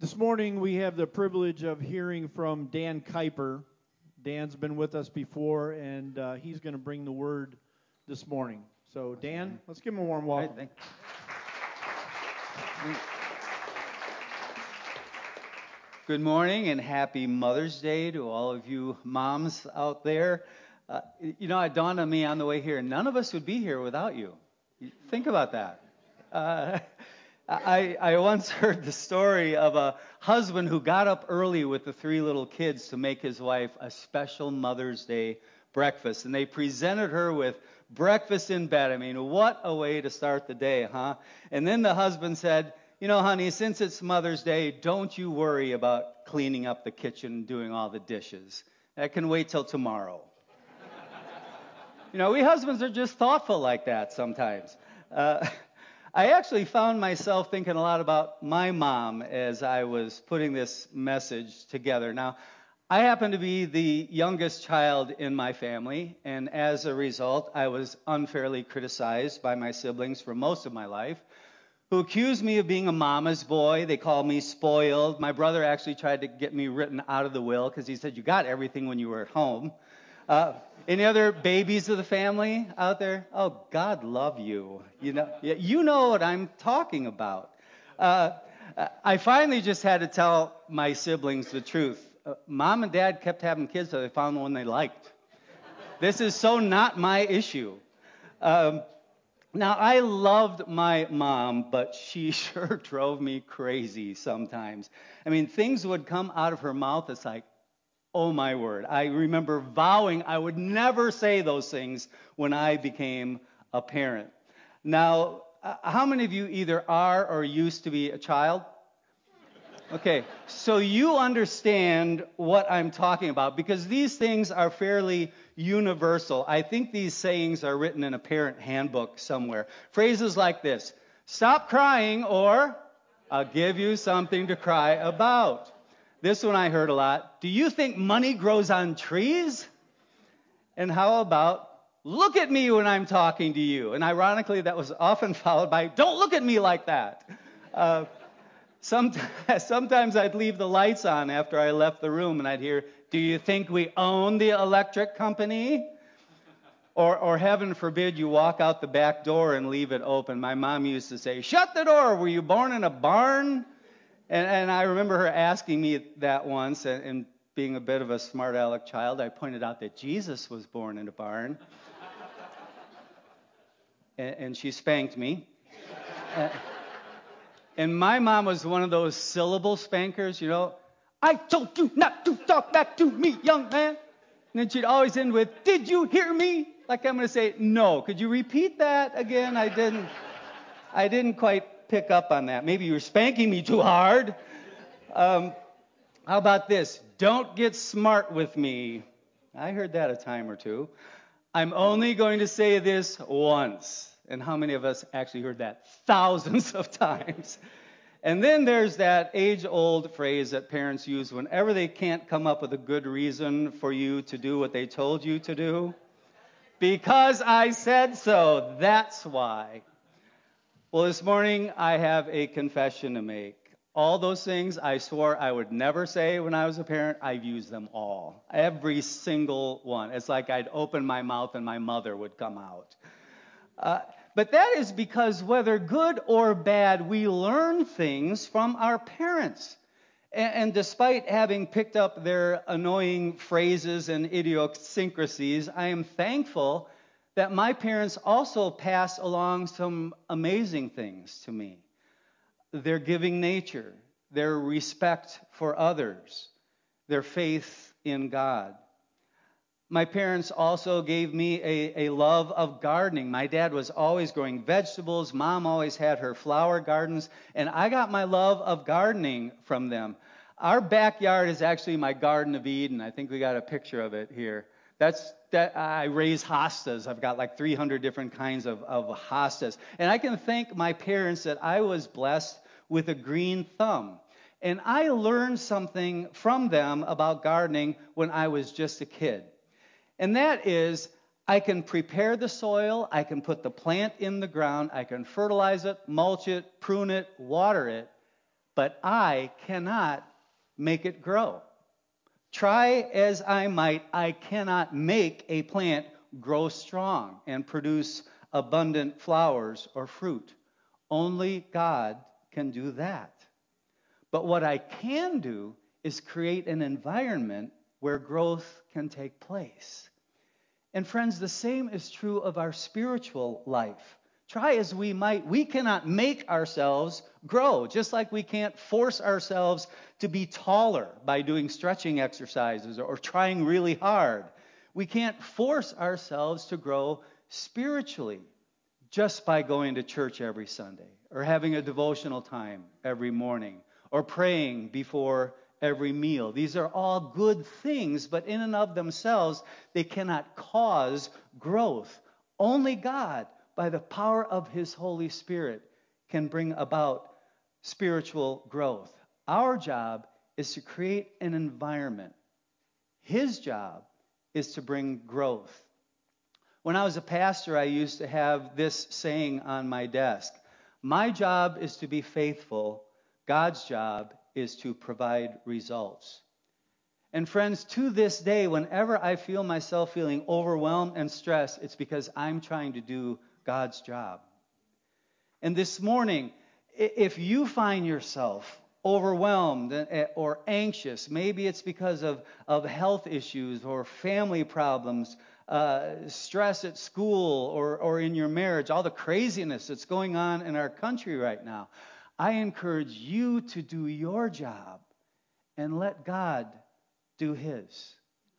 This morning we have the privilege of hearing from Dan Kuiper. Dan's been with us before, and uh, he's going to bring the word this morning. So, Dan, let's give him a warm welcome. Right, Good morning and happy Mother's Day to all of you moms out there. Uh, you know, it dawned on me on the way here, none of us would be here without you. Think about that. Uh, I, I once heard the story of a husband who got up early with the three little kids to make his wife a special Mother's Day breakfast. And they presented her with breakfast in bed. I mean, what a way to start the day, huh? And then the husband said, You know, honey, since it's Mother's Day, don't you worry about cleaning up the kitchen and doing all the dishes. That can wait till tomorrow. you know, we husbands are just thoughtful like that sometimes. Uh, I actually found myself thinking a lot about my mom as I was putting this message together. Now, I happen to be the youngest child in my family, and as a result, I was unfairly criticized by my siblings for most of my life, who accused me of being a mama's boy. They called me spoiled. My brother actually tried to get me written out of the will because he said, You got everything when you were at home. Uh, any other babies of the family out there? Oh, God love you. You know, you know what I'm talking about. Uh, I finally just had to tell my siblings the truth. Uh, Mom and Dad kept having kids, so they found the one they liked. this is so not my issue. Um, now, I loved my mom, but she sure drove me crazy sometimes. I mean, things would come out of her mouth. It's like, Oh my word. I remember vowing I would never say those things when I became a parent. Now, uh, how many of you either are or used to be a child? Okay, so you understand what I'm talking about because these things are fairly universal. I think these sayings are written in a parent handbook somewhere. Phrases like this Stop crying, or I'll give you something to cry about. This one I heard a lot. Do you think money grows on trees? And how about look at me when I'm talking to you? And ironically, that was often followed by don't look at me like that. Uh, sometimes, sometimes I'd leave the lights on after I left the room and I'd hear, Do you think we own the electric company? Or, or heaven forbid you walk out the back door and leave it open. My mom used to say, Shut the door. Were you born in a barn? And, and I remember her asking me that once, and, and being a bit of a smart aleck child, I pointed out that Jesus was born in a barn. and, and, she spanked me. and my mom was one of those syllable spankers, you know. I told you not to talk back to me, young man. And then she'd always end with, Did you hear me? Like I'm going to say, No. Could you repeat that again? I didn't. I didn't quite pick up on that. Maybe you were spanking me too hard. Um, how about this? Don't get smart with me. I heard that a time or two. I'm only going to say this once. And how many of us actually heard that thousands of times? And then there's that age old phrase that parents use whenever they can't come up with a good reason for you to do what they told you to do. Because I said so, that's why. Well, this morning I have a confession to make. All those things I swore I would never say when I was a parent, I've used them all. Every single one. It's like I'd open my mouth and my mother would come out. Uh, but that is because whether good or bad, we learn things from our parents. And, and despite having picked up their annoying phrases and idiosyncrasies, I am thankful that my parents also passed along some amazing things to me their giving nature, their respect for others, their faith in God. My parents also gave me a, a love of gardening. My dad was always growing vegetables. Mom always had her flower gardens. And I got my love of gardening from them. Our backyard is actually my Garden of Eden. I think we got a picture of it here. That's that I raise hostas. I've got like 300 different kinds of, of hostas. And I can thank my parents that I was blessed with a green thumb. And I learned something from them about gardening when I was just a kid. And that is, I can prepare the soil, I can put the plant in the ground, I can fertilize it, mulch it, prune it, water it, but I cannot make it grow. Try as I might, I cannot make a plant grow strong and produce abundant flowers or fruit. Only God can do that. But what I can do is create an environment where growth can take place. And friends, the same is true of our spiritual life. Try as we might, we cannot make ourselves grow, just like we can't force ourselves to be taller by doing stretching exercises or trying really hard. We can't force ourselves to grow spiritually just by going to church every Sunday or having a devotional time every morning or praying before every meal. These are all good things, but in and of themselves, they cannot cause growth. Only God by the power of His Holy Spirit, can bring about spiritual growth. Our job is to create an environment. His job is to bring growth. When I was a pastor, I used to have this saying on my desk My job is to be faithful, God's job is to provide results. And friends, to this day, whenever I feel myself feeling overwhelmed and stressed, it's because I'm trying to do God's job. And this morning, if you find yourself overwhelmed or anxious, maybe it's because of, of health issues or family problems, uh, stress at school or, or in your marriage, all the craziness that's going on in our country right now, I encourage you to do your job and let God do His.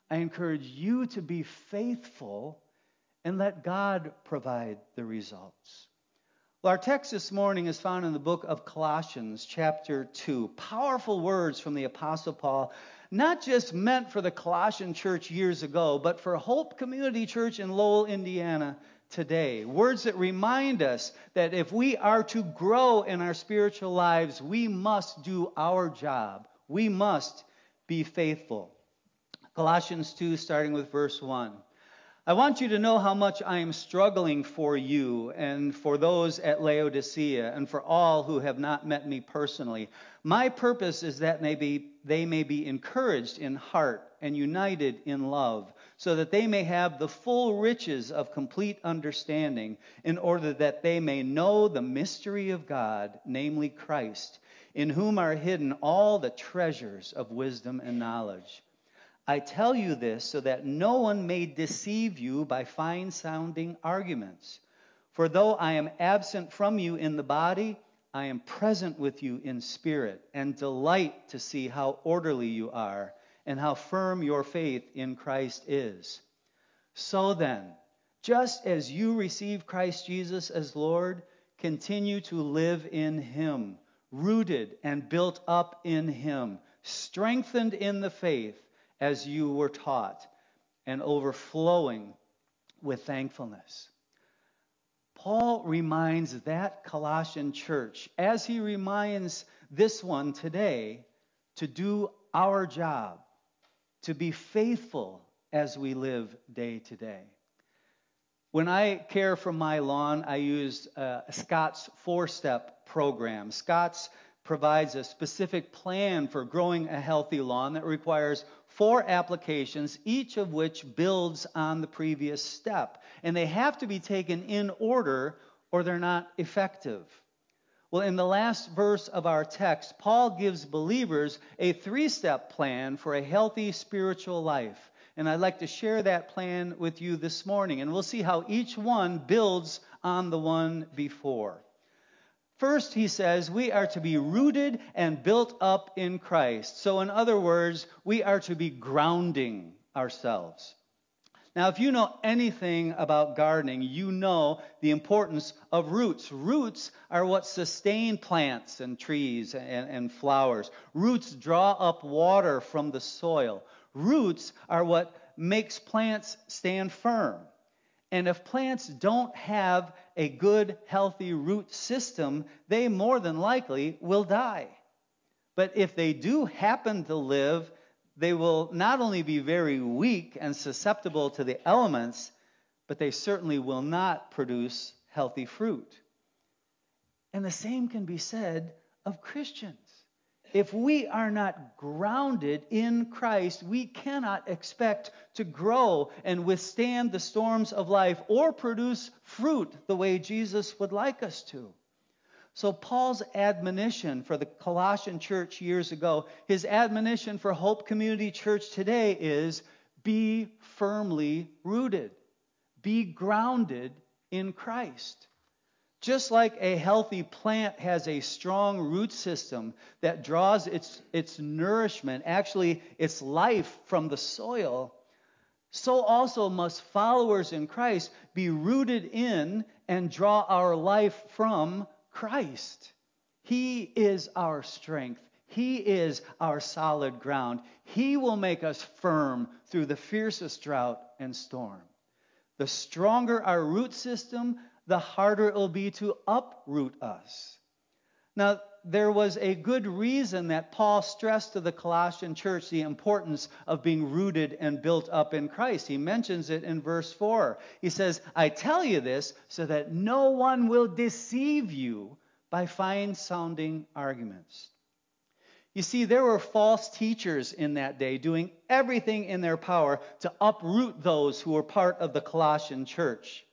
I encourage you to be faithful and let God provide the results. Well, our text this morning is found in the book of Colossians, chapter 2. Powerful words from the Apostle Paul, not just meant for the Colossian church years ago, but for Hope Community Church in Lowell, Indiana today. Words that remind us that if we are to grow in our spiritual lives, we must do our job. We must be faithful. Colossians 2, starting with verse 1. I want you to know how much I am struggling for you and for those at Laodicea and for all who have not met me personally. My purpose is that they may be encouraged in heart and united in love, so that they may have the full riches of complete understanding, in order that they may know the mystery of God, namely Christ, in whom are hidden all the treasures of wisdom and knowledge. I tell you this so that no one may deceive you by fine sounding arguments. For though I am absent from you in the body, I am present with you in spirit, and delight to see how orderly you are, and how firm your faith in Christ is. So then, just as you receive Christ Jesus as Lord, continue to live in him, rooted and built up in him, strengthened in the faith as you were taught, and overflowing with thankfulness. Paul reminds that Colossian church, as he reminds this one today, to do our job, to be faithful as we live day to day. When I care for my lawn, I use uh, Scott's four step program. Scott's provides a specific plan for growing a healthy lawn that requires four applications, each of which builds on the previous step. And they have to be taken in order or they're not effective. Well, in the last verse of our text, Paul gives believers a three step plan for a healthy spiritual life. And I'd like to share that plan with you this morning. And we'll see how each one builds on the one before. First, he says, we are to be rooted and built up in Christ. So, in other words, we are to be grounding ourselves. Now, if you know anything about gardening, you know the importance of roots. Roots are what sustain plants and trees and, and, flowers. Roots draw up water from the soil. Roots are what makes plants stand firm. And if plants don't have a good, healthy root system, they more than likely will die. But if they do happen to live, they will not only be very weak and susceptible to the elements, but they certainly will not produce healthy fruit. And the same can be said of Christians. If we are not grounded in Christ, we cannot expect to grow and withstand the storms of life or produce fruit the way Jesus would like us to. So, Paul's admonition for the Colossian church years ago, his admonition for Hope Community Church today is be firmly rooted, be grounded in Christ. Just like a healthy plant has a strong root system that draws its, its nourishment, actually its life from the soil, so also must followers in Christ be rooted in and draw our life from Christ. He is our strength. He is our solid ground. He will make us firm through the fiercest drought and storm. The stronger our root system, the harder it will be to uproot us. Now, there was a good reason that Paul stressed to the Colossian church the importance of being rooted and built up in Christ. He mentions it in verse 4. He says, I tell you this so that no one will deceive you by fine sounding arguments. You see, there were false teachers in that day doing everything in their power to uproot those who were part of the Colossian church.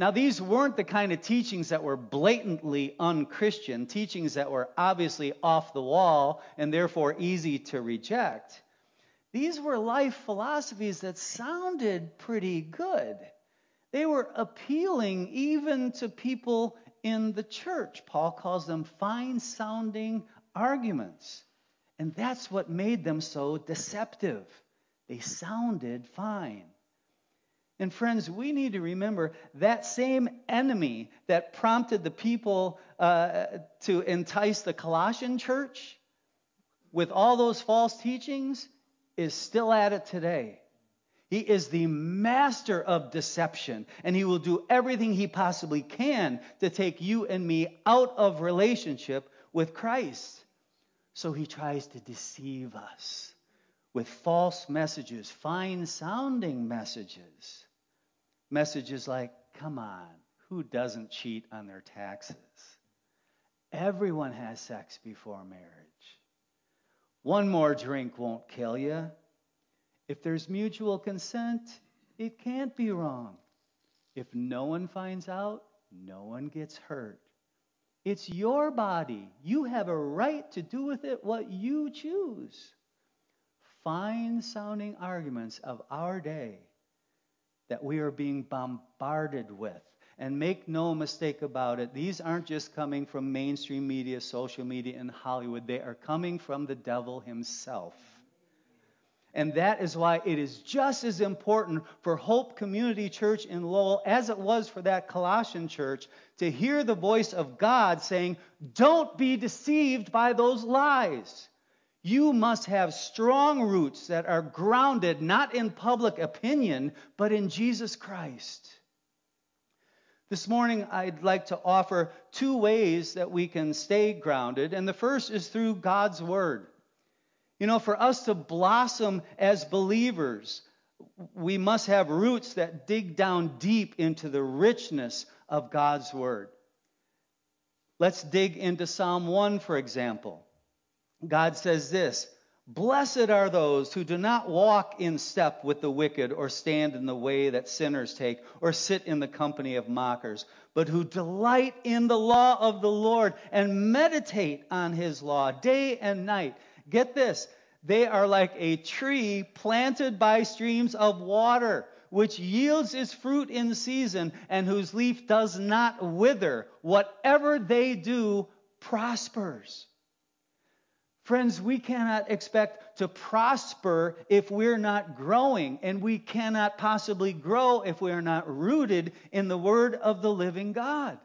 Now, these weren't the kind of teachings that were blatantly unchristian, teachings that were obviously off the wall and therefore easy to reject. These were life philosophies that sounded pretty good. They were appealing even to people in the church. Paul calls them fine sounding arguments. And that's what made them so deceptive. They sounded fine. And friends, we need to remember that same enemy that prompted the people uh, to entice the Colossian church with all those false teachings is still at it today. He is the master of deception, and he will do everything he possibly can to take you and me out of relationship with Christ. So he tries to deceive us with false messages, fine sounding messages. Messages like, come on, who doesn't cheat on their taxes? Everyone has sex before marriage. One more drink won't kill you. If there's mutual consent, it can't be wrong. If no one finds out, no one gets hurt. It's your body. You have a right to do with it what you choose. Fine sounding arguments of our day that we are being bombarded with. And make no mistake about it, these aren't just coming from mainstream media, social media, and Hollywood. They are coming from the devil himself. And that is why it is just as important for Hope Community Church in Lowell as it was for that Colossian church to hear the voice of God saying, Don't be deceived by those lies. You must have strong roots that are grounded not in public opinion, but in Jesus Christ. This morning, I'd like to offer two ways that we can stay grounded, and the first is through God's Word. You know, for us to blossom as believers, we must have roots that dig down deep into the richness of God's Word. Let's dig into Psalm 1, for example. God says this Blessed are those who do not walk in step with the wicked, or stand in the way that sinners take, or sit in the company of mockers, but who delight in the law of the Lord and meditate on his law day and night. Get this. They are like a tree planted by streams of water, which yields its fruit in season and whose leaf does not wither. Whatever they do prospers. Friends, we cannot expect to prosper if we're not growing, and we cannot possibly grow if we are not rooted in the Word of the living God.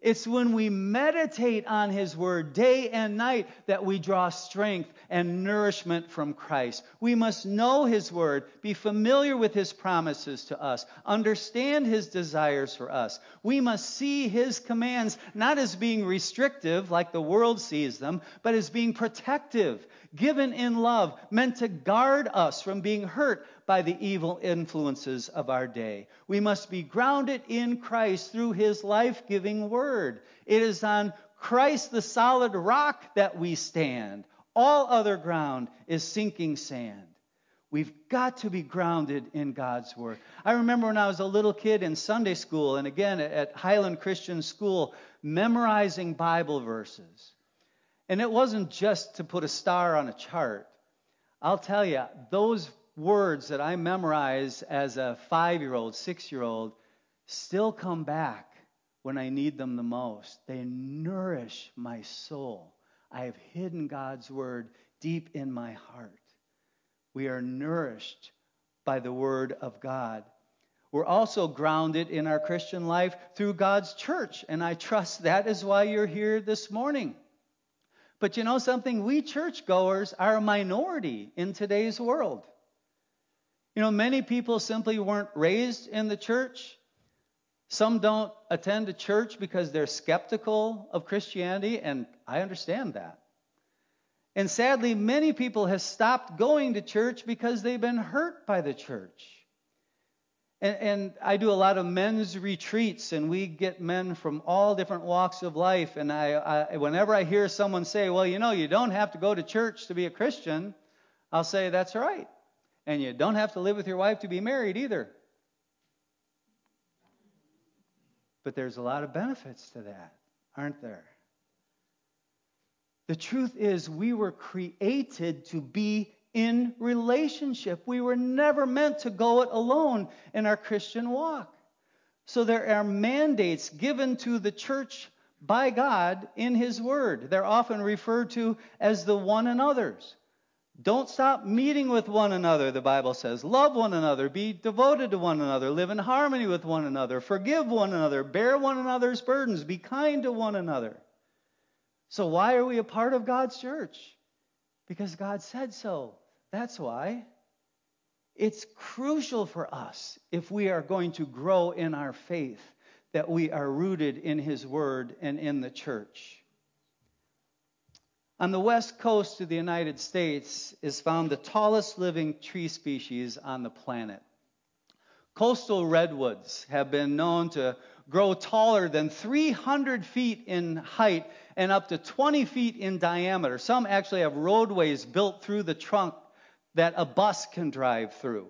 It's when we meditate on His Word day and night that we draw strength and nourishment from Christ. We must know His Word, be familiar with His promises to us, understand His desires for us. We must see His commands not as being restrictive like the world sees them, but as being protective, given in love, meant to guard us from being hurt by the evil influences of our day. We must be grounded in Christ through his life giving word. It is on Christ the solid rock that we stand. All other ground is sinking sand. We've got to be grounded in God's Word. I remember when I was a little kid in Sunday school, and again at Highland Christian School, memorizing Bible verses. And it wasn't just to put a star on a chart. I'll tell you, those words that I memorized as a five year old, six year old, still come back when I need them the most. They nourish my soul. I have hidden God's Word deep in my heart. We are nourished by the Word of God. We're also grounded in our Christian life through God's church, and I trust that is why you're here this morning. But you know something? We churchgoers are a minority in today's world. You know, many people simply weren't raised in the church. Some don't attend a church because they're skeptical of Christianity, and I understand that. And sadly, many people have stopped going to church because they've been hurt by the church. And, and, I do a lot of men's retreats, and we get men from all different walks of life. And I, I, whenever I hear someone say, "Well, you know, you don't have to go to church to be a Christian," I'll say, "That's right." And you don't have to live with your wife to be married either. But there's a lot of benefits to that, aren't there? The truth is, we were created to be in relationship. We were never meant to go it alone in our Christian walk. So there are mandates given to the church by God in His Word. They're often referred to as the one another's. Don't stop meeting with one another, the Bible says. Love one another, be devoted to one another, live in harmony with one another, forgive one another, bear one another's burdens, be kind to one another. So, why are we a part of God's church? Because God said so. That's why. It's crucial for us if we are going to grow in our faith that we are rooted in His Word and in the church. On the west coast of the United States is found the tallest living tree species on the planet. Coastal redwoods have been known to grow taller than 300 feet in height and up to 20 feet in diameter. Some actually have roadways built through the trunk that a bus can drive through.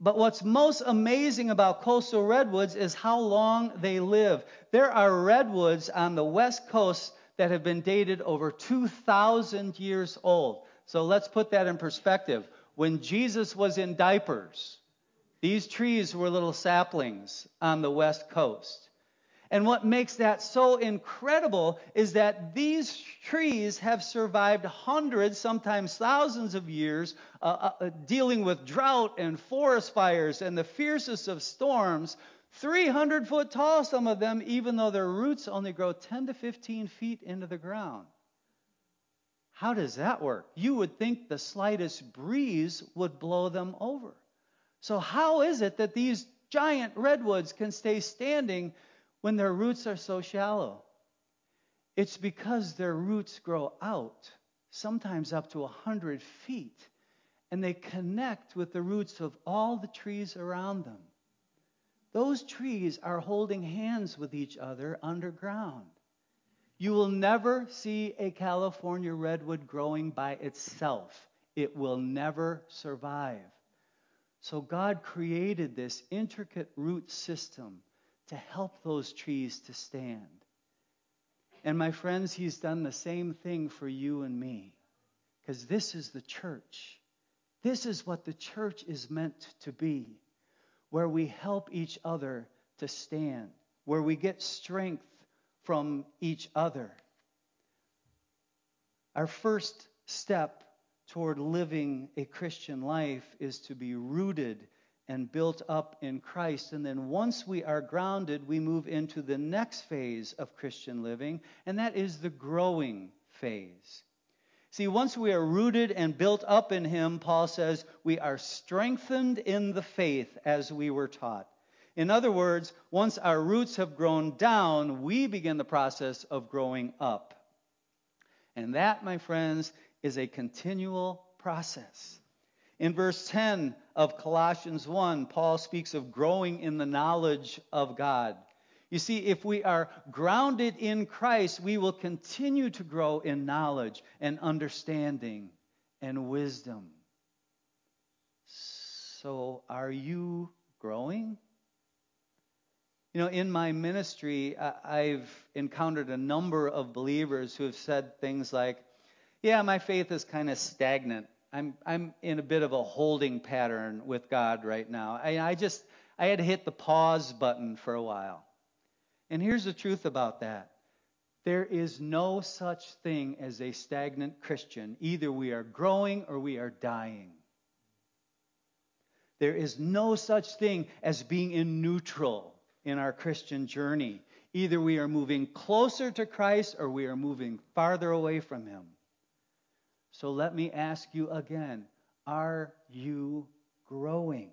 But what's most amazing about coastal redwoods is how long they live. There are redwoods on the west coast that have been dated over 2,000 years old. So let's put that in perspective. When Jesus was in diapers, these trees were little saplings on the west coast. And what makes that so incredible is that these trees have survived hundreds, sometimes thousands of years, uh, uh, uh dealing with drought and forest fires and the fiercest of storms. 300 foot tall, some of them, even though their roots only grow 10 to 15 feet into the ground. How does that work? You would think the slightest breeze would blow them over. So, how is it that these giant redwoods can stay standing when their roots are so shallow? It's because their roots grow out, sometimes up to 100 feet, and they connect with the roots of all the trees around them. Those trees are holding hands with each other underground. You will never see a California redwood growing by itself. It will never survive. So God created this intricate root system to help those trees to stand. And my friends, He's done the same thing for you and me. Because this is the church. This is what the church is meant to be, where we help each other to stand, where we get strength from each other. Our first step toward living a Christian life is to be rooted and built up in Christ. And then once we are grounded, we move into the next phase of Christian living, and that is the growing phase. See, once we are rooted and built up in Him, Paul says, we are strengthened in the faith as we were taught. In other words, once our roots have grown down, we begin the process of growing up. And that, my friends, is a continual process. In verse 10 of Colossians 1, Paul speaks of growing in the knowledge of God. You see, if we are grounded in Christ, we will continue to grow in knowledge and understanding and wisdom. So, are you growing? You know, in my ministry, I've encountered a number of believers who have said things like, Yeah, my faith is kind of stagnant. I'm, I'm in a bit of a holding pattern with God right now. I, I just, I had to hit the pause button for a while. And here's the truth about that there is no such thing as a stagnant Christian. Either we are growing or we are dying. There is no such thing as being in neutral in our Christian journey. Either we are moving closer to Christ or we are moving farther away from Him. So let me ask you again are you growing?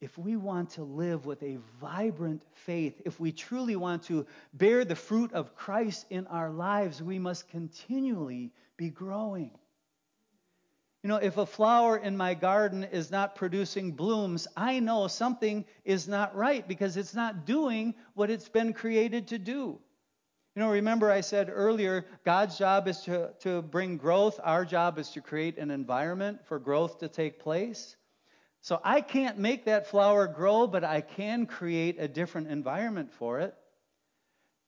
If we want to live with a vibrant faith, if we truly want to bear the fruit of Christ in our lives, we must continually be growing. You know, if a flower in my garden is not producing blooms, I know something is not right because it's not doing what it's been created to do. You know, remember I said earlier, God's job is to, to bring growth. Our job is to create an environment for growth to take place. So I can't make that flower grow, but I can create a different environment for it.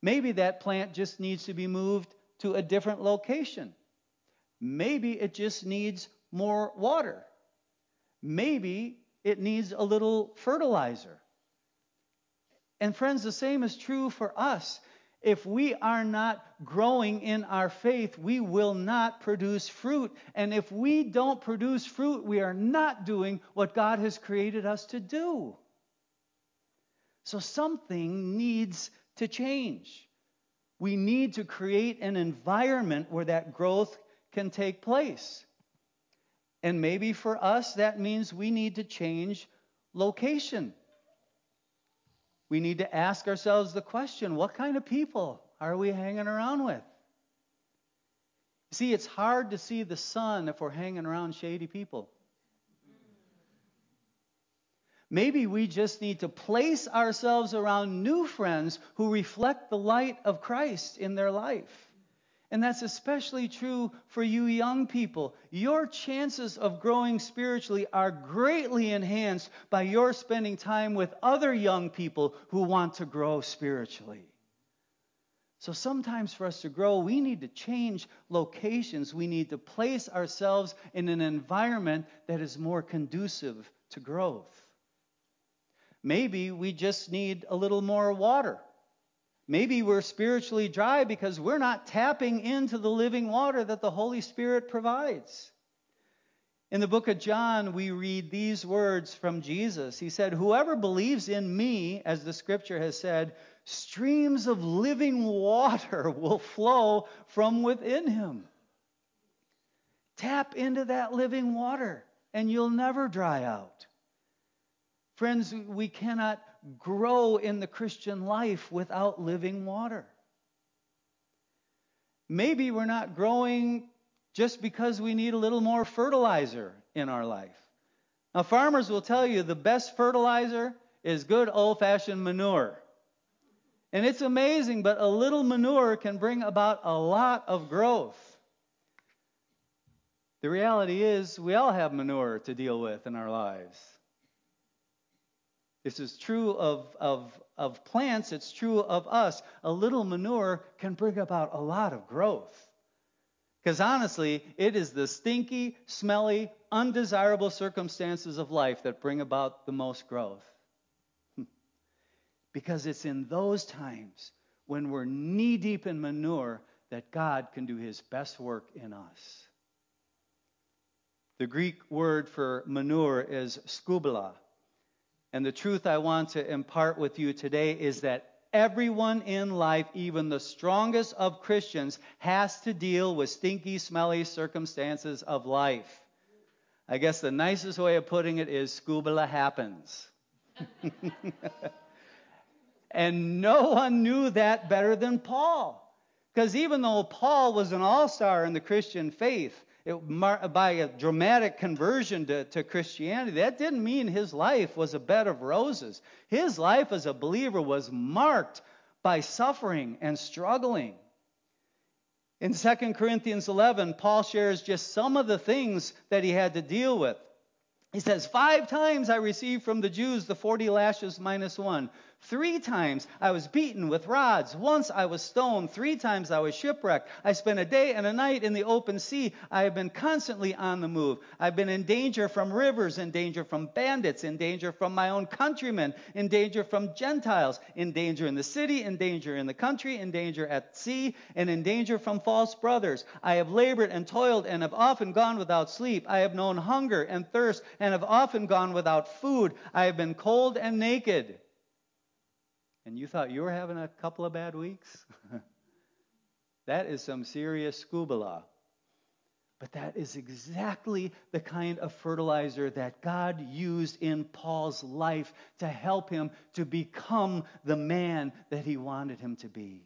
Maybe that plant just needs to be moved to a different location. Maybe it just needs more water. Maybe it needs a little fertilizer. And friends, the same is true for us. If we are not growing in our faith, we will not produce fruit. And if we don't produce fruit, we are not doing what God has created us to do. So something needs to change. We need to create an environment where that growth can take place. And maybe for us, that means we need to change location. We need to ask ourselves the question what kind of people are we hanging around with? See, it's hard to see the sun if we're hanging around shady people. Maybe we just need to place ourselves around new friends who reflect the light of Christ in their life. And that's especially true for you young people. Your chances of growing spiritually are greatly enhanced by your spending time with other young people who want to grow spiritually. So sometimes for us to grow, we need to change locations. We need to place ourselves in an environment that is more conducive to growth. Maybe we just need a little more water. Maybe we're spiritually dry because we're not tapping into the living water that the Holy Spirit provides. In the book of John, we read these words from Jesus. He said, Whoever believes in me, as the scripture has said, streams of living water will flow from within him. Tap into that living water, and you'll never dry out. Friends, we cannot grow in the Christian life without living water. Maybe we're not growing just because we need a little more fertilizer in our life. Now, farmers will tell you the best fertilizer is good old fashioned manure. And it's amazing, but a little manure can bring about a lot of growth. The reality is, we all have manure to deal with in our lives. This is true of, of, of plants, it's true of us. A little manure can bring about a lot of growth. Because honestly, it is the stinky, smelly, undesirable circumstances of life that bring about the most growth. Hmm. because it's in those times when we're knee deep in manure that God can do his best work in us. The Greek word for manure is skubala, and the truth I want to impart with you today is that everyone in life, even the strongest of Christians, has to deal with stinky, smelly circumstances of life. I guess the nicest way of putting it is scuba happens. and no one knew that better than Paul. Because even though Paul was an all star in the Christian faith, it, by a dramatic conversion to, to Christianity, that didn't mean his life was a bed of roses. His life as a believer was marked by suffering and struggling. In 2 Corinthians 11, Paul shares just some of the things that he had to deal with. He says, Five times I received from the Jews the 40 lashes minus one. Three times I was beaten with rods. Once I was stoned. Three times I was shipwrecked. I spent a day and a night in the open sea. I have been constantly on the move. I've been in danger from rivers, in danger from bandits, in danger from my own countrymen, in danger from Gentiles, in danger in the city, in danger in the country, in danger at sea, and in danger from false brothers. I have labored and toiled and have often gone without sleep. I have known hunger and thirst and have often gone without food. I have been cold and naked and you thought you were having a couple of bad weeks? that is some serious scuba. But that is exactly the kind of fertilizer that God used in Paul's life to help him to become the man that he wanted him to be.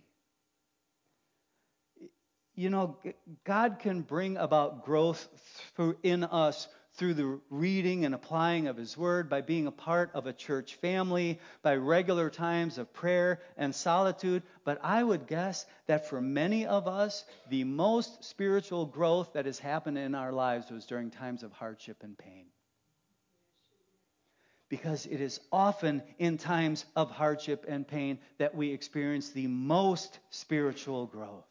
You know, God can bring about growth in us through the reading and applying of His Word, by being a part of a church family, by regular times of prayer and solitude. But I would guess that for many of us, the most spiritual growth that has happened in our lives was during times of hardship and pain. Because it is often in times of hardship and pain that we experience the most spiritual growth.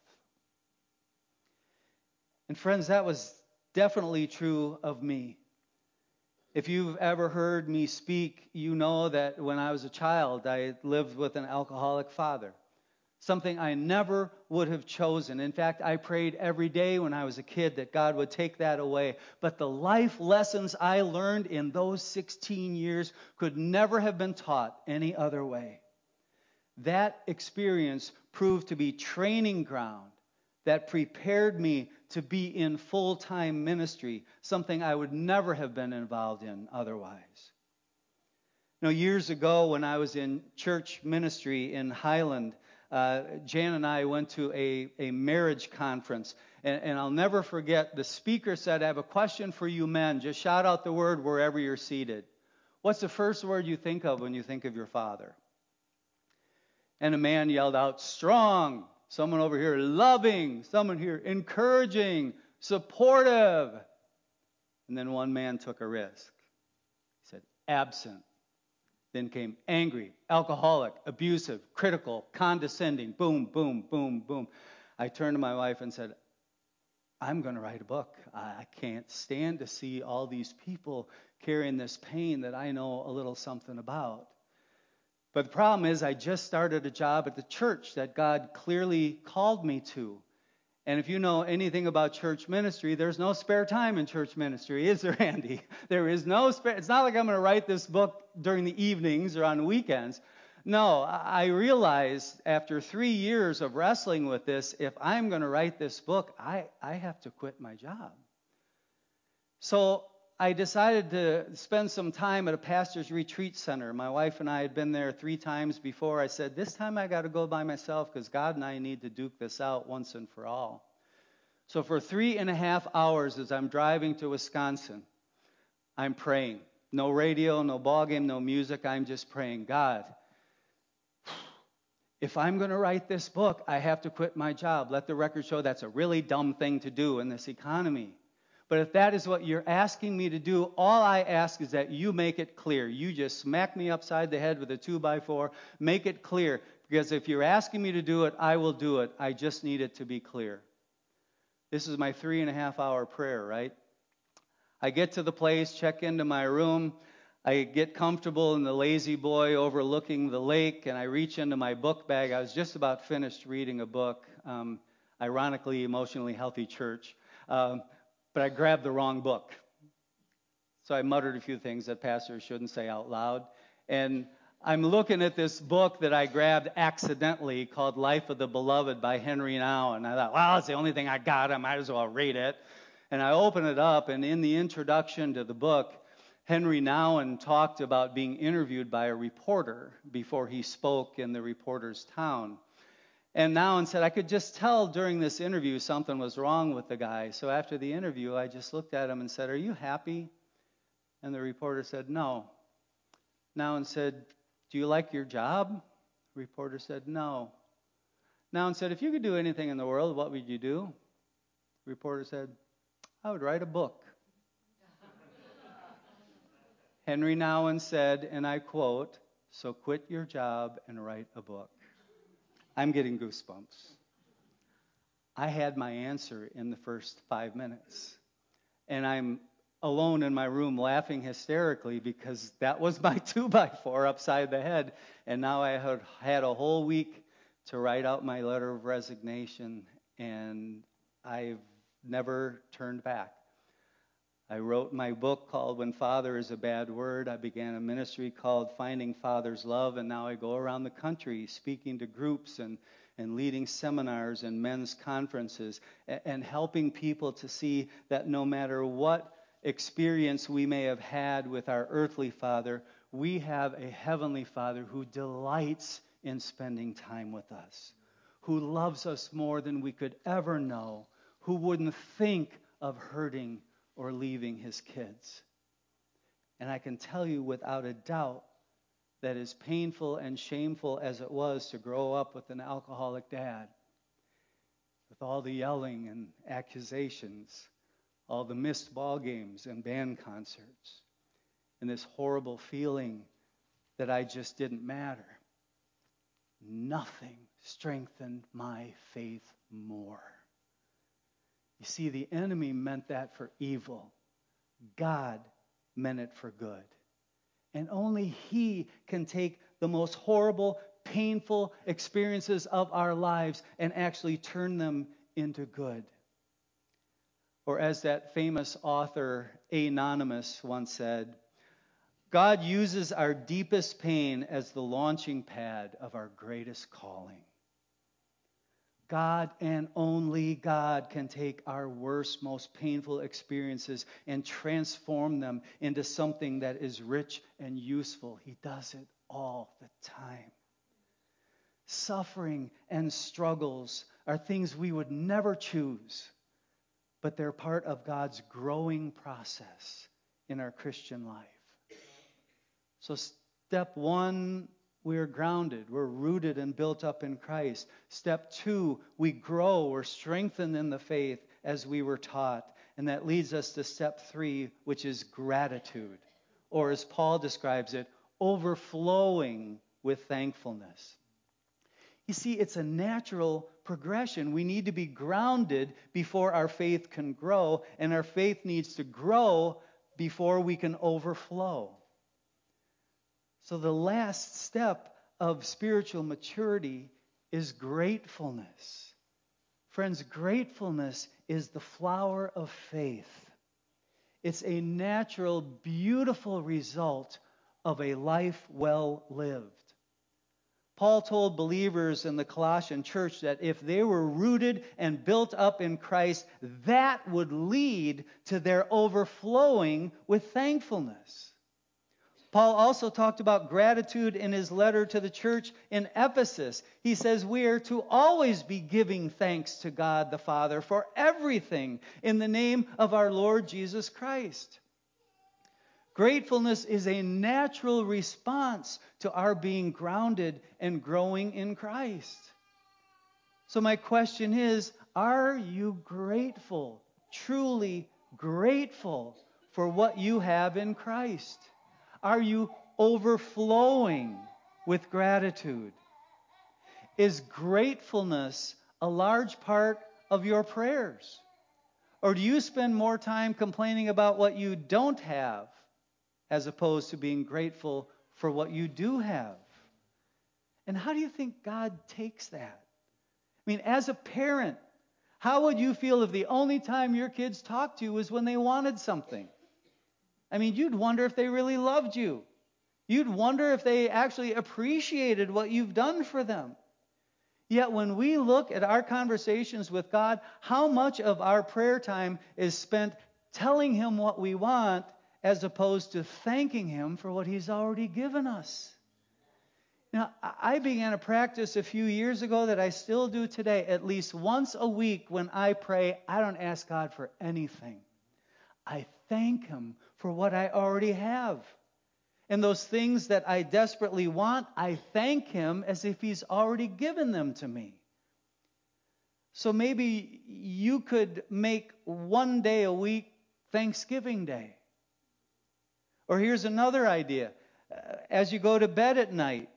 And friends, that was definitely true of me. If you've ever heard me speak, you know that when I was a child, I lived with an alcoholic father. Something I never would have chosen. In fact, I prayed every day when I was a kid that God would take that away. But the life lessons I learned in those 16 years could never have been taught any other way. That experience proved to be training ground that prepared me to be in full time ministry, something I would never have been involved in otherwise. Know, years ago when I was in church ministry in Highland, uh, Jan and I went to a, a marriage conference. And, and I'll never forget, the speaker said, I have a question for you men. Just shout out the word wherever you're seated. What's the first word you think of when you think of your father? And a man yelled out, strong. Someone over here loving, someone here encouraging, supportive. And then one man took a risk. He said, absent. Then came angry, alcoholic, abusive, critical, condescending. Boom, boom, boom, boom. I turned to my wife and said, I'm going to write a book. I can't stand to see all these people carrying this pain that I know a little something about. But the problem is, I just started a job at the church that God clearly called me to. And if you know anything about church ministry, there's no spare time in church ministry, is there, Andy? There is no spare. It's not like I'm going to write this book during the evenings or on weekends. No, I realized after three years of wrestling with this, if I'm going to write this book, I, I have to quit my job. So I decided to spend some time at a pastor's retreat center. My wife and I had been there three times before. I said, This time I got to go by myself because God and I need to duke this out once and for all. So, for three and a half hours as I'm driving to Wisconsin, I'm praying. No radio, no ball game, no music. I'm just praying, God, if I'm going to write this book, I have to quit my job. Let the record show that's a really dumb thing to do in this economy. But if that is what you're asking me to do, all I ask is that you make it clear. You just smack me upside the head with a two by four. Make it clear. Because if you're asking me to do it, I will do it. I just need it to be clear. This is my three and a half hour prayer, right? I get to the place, check into my room. I get comfortable in the lazy boy overlooking the lake, and I reach into my book bag. I was just about finished reading a book, um, ironically, Emotionally Healthy Church. Um, but I grabbed the wrong book. So I muttered a few things that pastors shouldn't say out loud. And I'm looking at this book that I grabbed accidentally called Life of the Beloved by Henry Nouwen. And I thought, well, it's the only thing I got. I might as well read it. And I open it up, and in the introduction to the book, Henry Nouwen talked about being interviewed by a reporter before he spoke in the reporter's town. And Nouwen said, I could just tell during this interview something was wrong with the guy. So after the interview, I just looked at him and said, Are you happy? And the reporter said, No. Nouwen said, Do you like your job? The reporter said, No. Nouwen said, If you could do anything in the world, what would you do? The reporter said, I would write a book. Henry Nouwen said, and I quote, So quit your job and write a book. I'm getting goosebumps. I had my answer in the first five minutes. And I'm alone in my room laughing hysterically because that was my two by four upside the head. And now I had had a whole week to write out my letter of resignation, and I've never turned back. I wrote my book called When Father is a Bad Word. I began a ministry called Finding Father's Love, and now I go around the country speaking to groups and, and leading seminars and men's conferences and, and helping people to see that no matter what experience we may have had with our earthly father, we have a heavenly father who delights in spending time with us, who loves us more than we could ever know, who wouldn't think of hurting or leaving his kids. And I can tell you without a doubt that as painful and shameful as it was to grow up with an alcoholic dad, with all the yelling and accusations, all the missed ball games and band concerts, and this horrible feeling that I just didn't matter, nothing strengthened my faith more. You see, the enemy meant that for evil. God meant it for good. And only He can take the most horrible, painful experiences of our lives and actually turn them into good. Or, as that famous author, Anonymous, once said, God uses our deepest pain as the launching pad of our greatest calling. God and only God can take our worst, most painful experiences and transform them into something that is rich and useful. He does it all the time. Suffering and struggles are things we would never choose, but they're part of God's growing process in our Christian life. So, step one we are grounded, we're rooted and built up in Christ. Step two, we grow, we're strengthened in the faith as we were taught. And that leads us to step three, which is gratitude, or as Paul describes it, overflowing with thankfulness. You see, it's a natural progression. We need to be grounded before our faith can grow, and our faith needs to grow before we can overflow. So, the last step of spiritual maturity is gratefulness. Friends, gratefulness is the flower of faith. It's a natural, beautiful result of a life well lived. Paul told believers in the Colossian church that if they were rooted and built up in Christ, that would lead to their overflowing with thankfulness. Paul also talked about gratitude in his letter to the church in Ephesus. He says we are to always be giving thanks to God the Father for everything in the name of our Lord Jesus Christ. Gratefulness is a natural response to our being grounded and growing in Christ. So, my question is Are you grateful, truly grateful for what you have in Christ? Are you overflowing with gratitude? Is gratefulness a large part of your prayers? Or do you spend more time complaining about what you don't have as opposed to being grateful for what you do have? And how do you think God takes that? I mean, as a parent, how would you feel if the only time your kids talked to you was when they wanted something? I mean, you'd wonder if they really loved you. You'd wonder if they actually appreciated what you've done for them. Yet, when we look at our conversations with God, how much of our prayer time is spent telling Him what we want as opposed to thanking Him for what He's already given us? Now, I began a practice a few years ago that I still do today. At least once a week when I pray, I don't ask God for anything. I thank Him for what I already have. And those things that I desperately want, I thank Him as if He's already given them to me. So maybe you could make one day a week Thanksgiving Day. Or here's another idea. Uh, as you go to bed at night,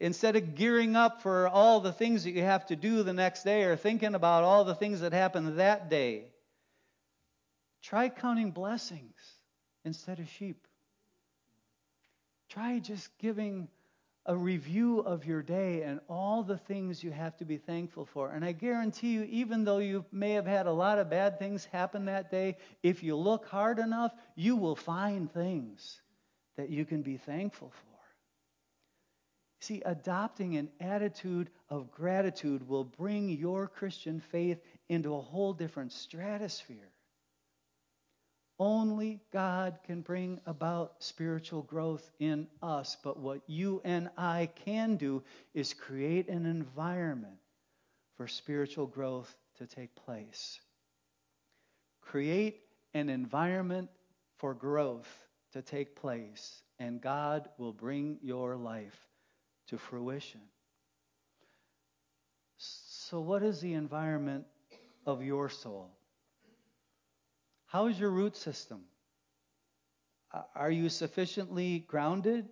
instead of gearing up for all the things that you have to do the next day or thinking about all the things that happened that day, try counting blessings instead of sheep. Try just giving a review of your day and all the things you have to be thankful for. And I guarantee you, even though you may have had a lot of bad things happen that day, if you look hard enough, you will find things that you can be thankful for. See, adopting an attitude of gratitude will bring your Christian faith into a whole different stratosphere. Only God can bring about spiritual growth in us. But what you and I can do is create an environment for spiritual growth to take place. Create an environment for growth to take place, and God will bring your life to fruition. So, what is the environment of your soul? How is your root system? Are you sufficiently grounded?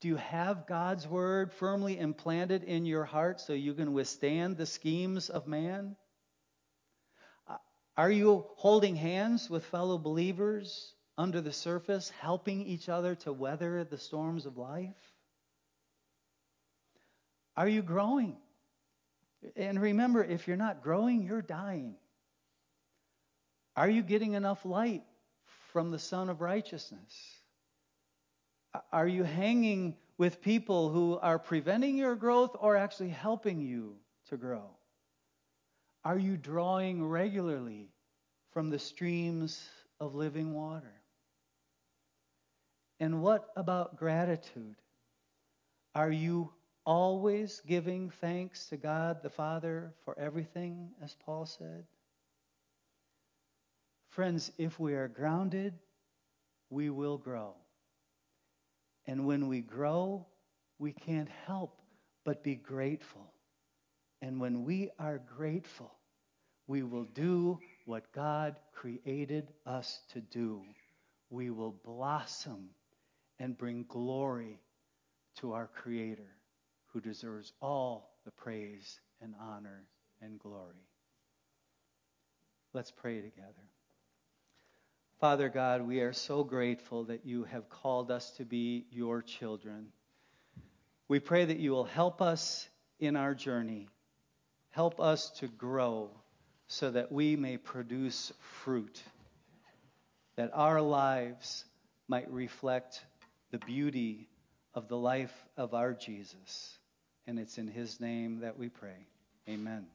Do you have God's word firmly implanted in your heart so you can withstand the schemes of man? Are you holding hands with fellow believers under the surface, helping each other to weather the storms of life? Are you growing? And remember, if you're not growing, you're dying. Are you getting enough light from the Sun of Righteousness? Are you hanging with people who are preventing your growth or actually helping you to grow? Are you drawing regularly from the streams of living water? And what about gratitude? Are you always giving thanks to God the Father for everything, as Paul said? Friends, if we are grounded, we will grow. And when we grow, we can't help but be grateful. And when we are grateful, we will do what God created us to do. We will blossom and bring glory to our Creator, who deserves all the praise and honor and glory. Let's pray together. Father God, we are so grateful that you have called us to be your children. We pray that you will help us in our journey, help us to grow so that we may produce fruit, that our lives might reflect the beauty of the life of our Jesus. And it's in his name that we pray. Amen.